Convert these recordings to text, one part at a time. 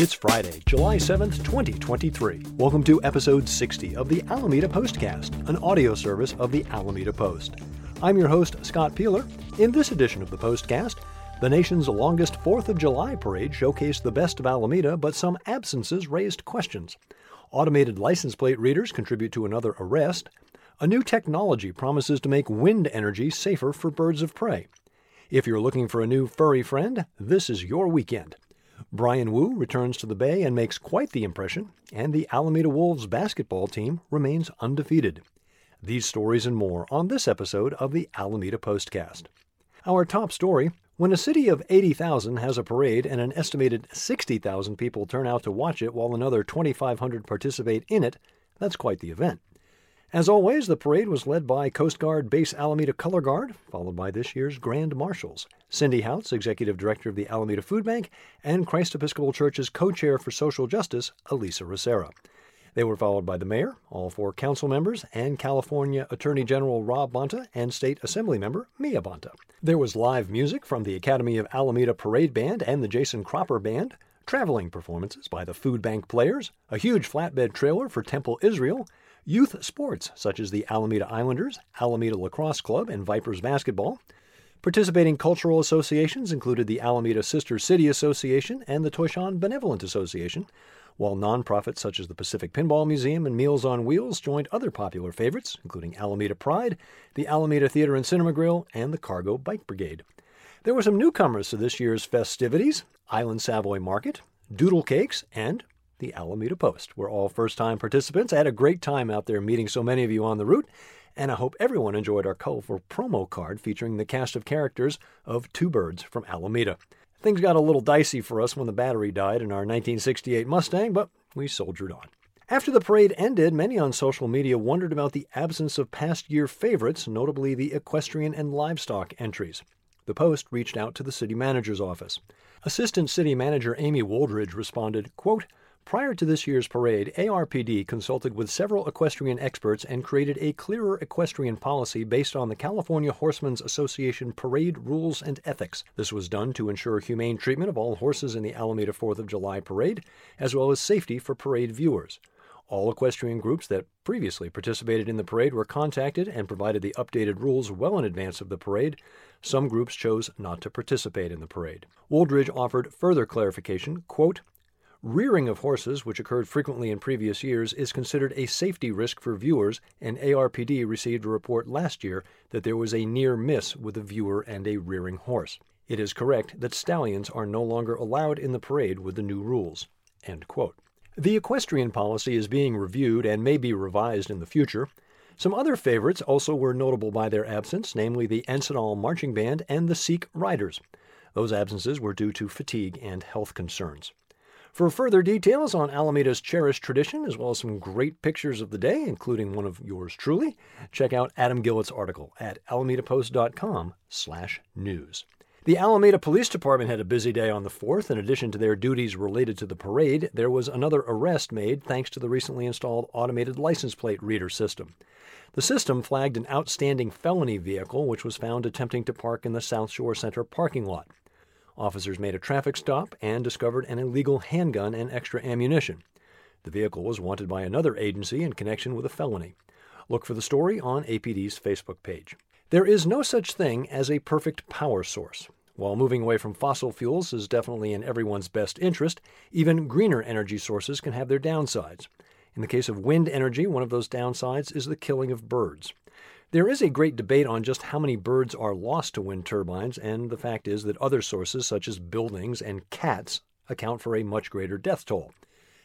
It's Friday, July 7th, 2023. Welcome to episode 60 of the Alameda Postcast, an audio service of the Alameda Post. I'm your host, Scott Peeler. In this edition of the Postcast, the nation's longest 4th of July parade showcased the best of Alameda, but some absences raised questions. Automated license plate readers contribute to another arrest. A new technology promises to make wind energy safer for birds of prey. If you're looking for a new furry friend, this is your weekend. Bryan Woo returns to the Bay and makes quite the impression, and the Alameda Wolves basketball team remains undefeated. These stories and more on this episode of the Alameda Postcast. Our top story when a city of 80,000 has a parade and an estimated 60,000 people turn out to watch it while another 2,500 participate in it, that's quite the event. As always, the parade was led by Coast Guard Base Alameda Color Guard, followed by this year's Grand Marshals. Cindy Houts, Executive Director of the Alameda Food Bank, and Christ Episcopal Church's co chair for social justice, Elisa Rosera. They were followed by the mayor, all four council members, and California Attorney General Rob Bonta and State Assembly member Mia Bonta. There was live music from the Academy of Alameda Parade Band and the Jason Cropper Band, traveling performances by the Food Bank Players, a huge flatbed trailer for Temple Israel, youth sports such as the Alameda Islanders, Alameda Lacrosse Club, and Vipers Basketball. Participating cultural associations included the Alameda Sister City Association and the Toshan Benevolent Association, while nonprofits such as the Pacific Pinball Museum and Meals on Wheels joined other popular favorites, including Alameda Pride, the Alameda Theater and Cinema Grill, and the Cargo Bike Brigade. There were some newcomers to this year's festivities Island Savoy Market, Doodle Cakes, and the Alameda Post. We're all first time participants. I had a great time out there meeting so many of you on the route, and I hope everyone enjoyed our colorful promo card featuring the cast of characters of Two Birds from Alameda. Things got a little dicey for us when the battery died in our 1968 Mustang, but we soldiered on. After the parade ended, many on social media wondered about the absence of past year favorites, notably the equestrian and livestock entries. The Post reached out to the city manager's office. Assistant City Manager Amy Wooldridge responded, quote, Prior to this year's parade, ARPD consulted with several equestrian experts and created a clearer equestrian policy based on the California Horsemen's Association Parade Rules and Ethics. This was done to ensure humane treatment of all horses in the Alameda 4th of July parade, as well as safety for parade viewers. All equestrian groups that previously participated in the parade were contacted and provided the updated rules well in advance of the parade. Some groups chose not to participate in the parade. Wooldridge offered further clarification, quote, Rearing of horses, which occurred frequently in previous years, is considered a safety risk for viewers, and ARPD received a report last year that there was a near miss with a viewer and a rearing horse. It is correct that stallions are no longer allowed in the parade with the new rules. The equestrian policy is being reviewed and may be revised in the future. Some other favorites also were notable by their absence, namely the Encinal Marching Band and the Sikh Riders. Those absences were due to fatigue and health concerns. For further details on Alameda's cherished tradition, as well as some great pictures of the day, including one of yours truly, check out Adam Gillitt's article at alamedapost.com slash news. The Alameda Police Department had a busy day on the 4th. In addition to their duties related to the parade, there was another arrest made thanks to the recently installed automated license plate reader system. The system flagged an outstanding felony vehicle which was found attempting to park in the South Shore Center parking lot. Officers made a traffic stop and discovered an illegal handgun and extra ammunition. The vehicle was wanted by another agency in connection with a felony. Look for the story on APD's Facebook page. There is no such thing as a perfect power source. While moving away from fossil fuels is definitely in everyone's best interest, even greener energy sources can have their downsides. In the case of wind energy, one of those downsides is the killing of birds. There is a great debate on just how many birds are lost to wind turbines, and the fact is that other sources, such as buildings and cats, account for a much greater death toll.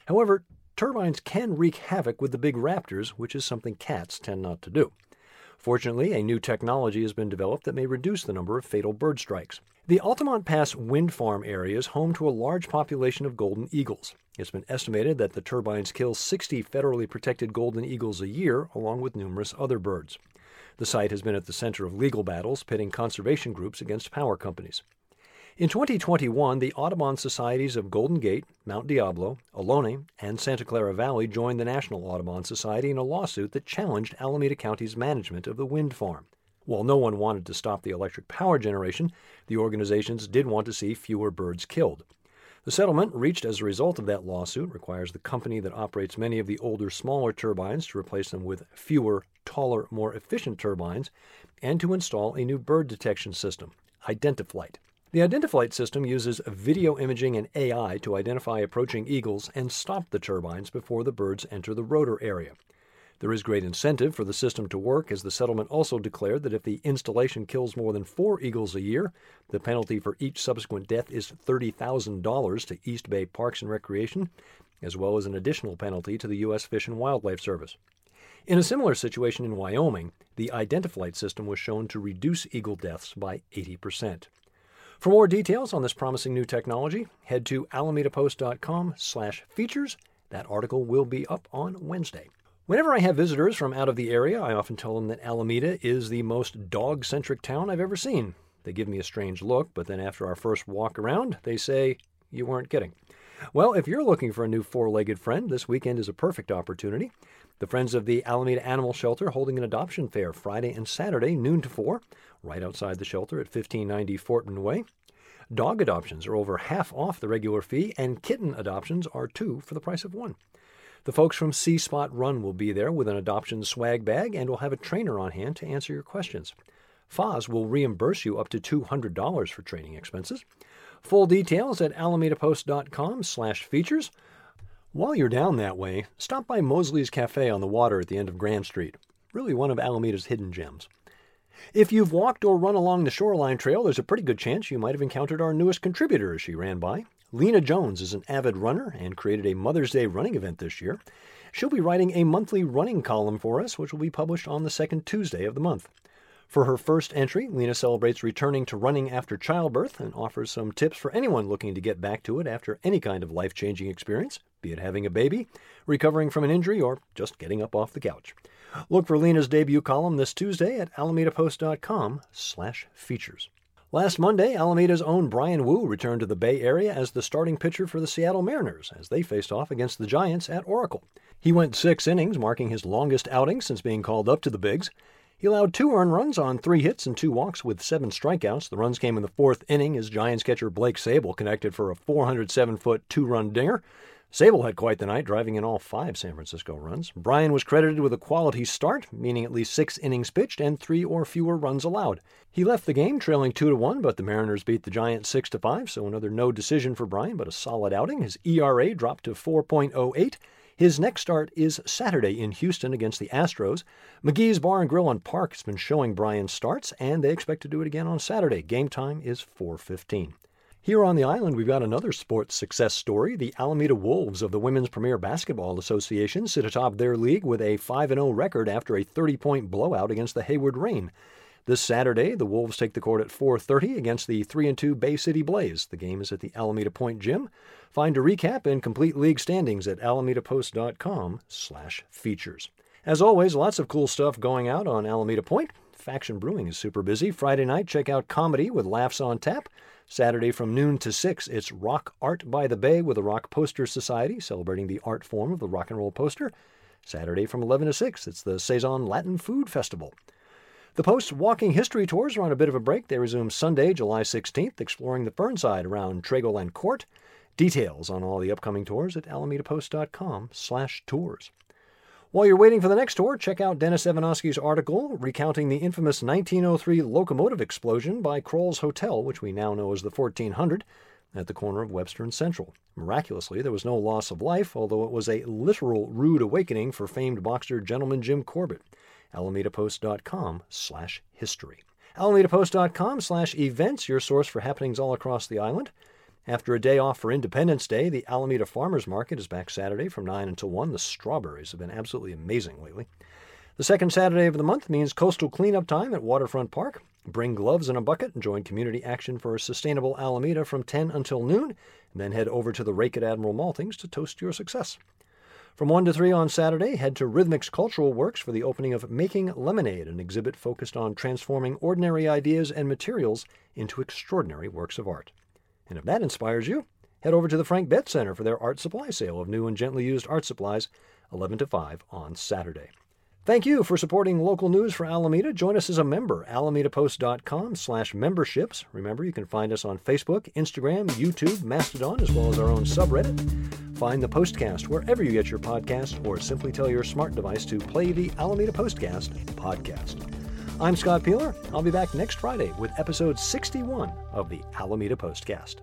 However, turbines can wreak havoc with the big raptors, which is something cats tend not to do. Fortunately, a new technology has been developed that may reduce the number of fatal bird strikes. The Altamont Pass wind farm area is home to a large population of golden eagles. It's been estimated that the turbines kill 60 federally protected golden eagles a year, along with numerous other birds. The site has been at the center of legal battles pitting conservation groups against power companies. In 2021, the Audubon Societies of Golden Gate, Mount Diablo, Ohlone, and Santa Clara Valley joined the National Audubon Society in a lawsuit that challenged Alameda County's management of the wind farm. While no one wanted to stop the electric power generation, the organizations did want to see fewer birds killed. The settlement, reached as a result of that lawsuit, requires the company that operates many of the older, smaller turbines to replace them with fewer, taller, more efficient turbines and to install a new bird detection system, Identiflight. The Identiflight system uses video imaging and AI to identify approaching eagles and stop the turbines before the birds enter the rotor area. There is great incentive for the system to work, as the settlement also declared that if the installation kills more than four eagles a year, the penalty for each subsequent death is $30,000 to East Bay Parks and Recreation, as well as an additional penalty to the U.S. Fish and Wildlife Service. In a similar situation in Wyoming, the Identiflight system was shown to reduce eagle deaths by 80%. For more details on this promising new technology, head to alamedapost.com/features. That article will be up on Wednesday. Whenever I have visitors from out of the area, I often tell them that Alameda is the most dog centric town I've ever seen. They give me a strange look, but then after our first walk around, they say, You weren't kidding. Well, if you're looking for a new four legged friend, this weekend is a perfect opportunity. The Friends of the Alameda Animal Shelter holding an adoption fair Friday and Saturday, noon to 4, right outside the shelter at 1590 Fortmann Way. Dog adoptions are over half off the regular fee, and kitten adoptions are two for the price of one. The folks from C Spot Run will be there with an adoption swag bag and will have a trainer on hand to answer your questions. Foz will reimburse you up to $200 for training expenses. Full details at alamedapost.com slash features. While you're down that way, stop by Mosley's Cafe on the water at the end of Grand Street. Really one of Alameda's hidden gems. If you've walked or run along the Shoreline Trail, there's a pretty good chance you might have encountered our newest contributor as she ran by. Lena Jones is an avid runner and created a Mother's Day running event this year. She'll be writing a monthly running column for us, which will be published on the second Tuesday of the month. For her first entry, Lena celebrates returning to running after childbirth and offers some tips for anyone looking to get back to it after any kind of life changing experience, be it having a baby, recovering from an injury, or just getting up off the couch. Look for Lena's debut column this Tuesday at alamedapost.com/features. Last Monday, Alameda's own Bryan Woo returned to the Bay Area as the starting pitcher for the Seattle Mariners as they faced off against the Giants at Oracle. He went six innings, marking his longest outing since being called up to the Bigs. He allowed two earned runs on three hits and two walks with seven strikeouts. The runs came in the fourth inning as Giants catcher Blake Sabol connected for a 407 foot two run dinger. Sabol had quite the night, driving in all five San Francisco runs. Bryan was credited with a quality start, meaning at least six innings pitched and three or fewer runs allowed. He left the game trailing two to one, but the Mariners beat the Giants six to five, so another no decision for Bryan, but a solid outing. His ERA dropped to 4.08. His next start is Saturday in Houston against the Astros. McGee's Bar and Grill on Park has been showing Bryan starts, and they expect to do it again on Saturday. Game time is 4:15. Here on the island, we've got another sports success story. The Alameda Wolves of the Women's Premier Basketball Association sit atop their league with a 5 0 record after a 30 point blowout against the Hayward Rain. This Saturday, the Wolves take the court at 4:30 against the 3-2 Bay City Blaze. The game is at the Alameda Point Gym. Find a recap and complete league standings at alamedapost.com/features. As always, lots of cool stuff going out on Alameda Point. Faction Brewing is super busy. Friday night, check out comedy with laughs on tap. Saturday from noon to 6, it's Rock Art by the Bay with the Rock Poster Society, celebrating the art form of the rock and roll poster. Saturday from 11 to 6, it's the Saison Latin Food Festival. The Post's walking history tours are on a bit of a break. They resume Sunday, July 16th, exploring the Fernside around Tragoland Court. Details on all the upcoming tours at alamedapost.com/tours. While you're waiting for the next tour, check out Dennis Evanosky's article recounting the infamous 1903 locomotive explosion by Croll's Hotel, which we now know as the 1400, at the corner of Webster and Central. Miraculously, there was no loss of life, although it was a literal rude awakening for famed boxer gentleman Jim Corbett. AlamedaPost.com slash history. AlamedaPost.com slash events, your source for happenings all across the island. After a day off for Independence Day, the Alameda Farmers Market is back Saturday from 9 until 1. The strawberries have been absolutely amazing lately. The second Saturday of the month means coastal cleanup time at Waterfront Park. Bring gloves and a bucket and join community action for a sustainable Alameda from 10 until noon, and then head over to the Rake at Admiral Maltings to toast your success. From 1 to 3 on Saturday, head to Rhythmix Cultural Works for the opening of Making Lemonade, an exhibit focused on transforming ordinary ideas and materials into extraordinary works of art. And if that inspires you, head over to the Frank Betts Center for their art supply sale of new and gently used art supplies, 11 to 5 on Saturday. Thank you for supporting local news for Alameda. Join us as a member, alamedapost.com slash memberships. Remember, you can find us on Facebook, Instagram, YouTube, Mastodon, as well as our own subreddit. Find the Postcast wherever you get your podcasts, or simply tell your smart device to play the Alameda Postcast podcast. I'm Scott Peeler. I'll be back next Friday with episode 61 of the Alameda Postcast.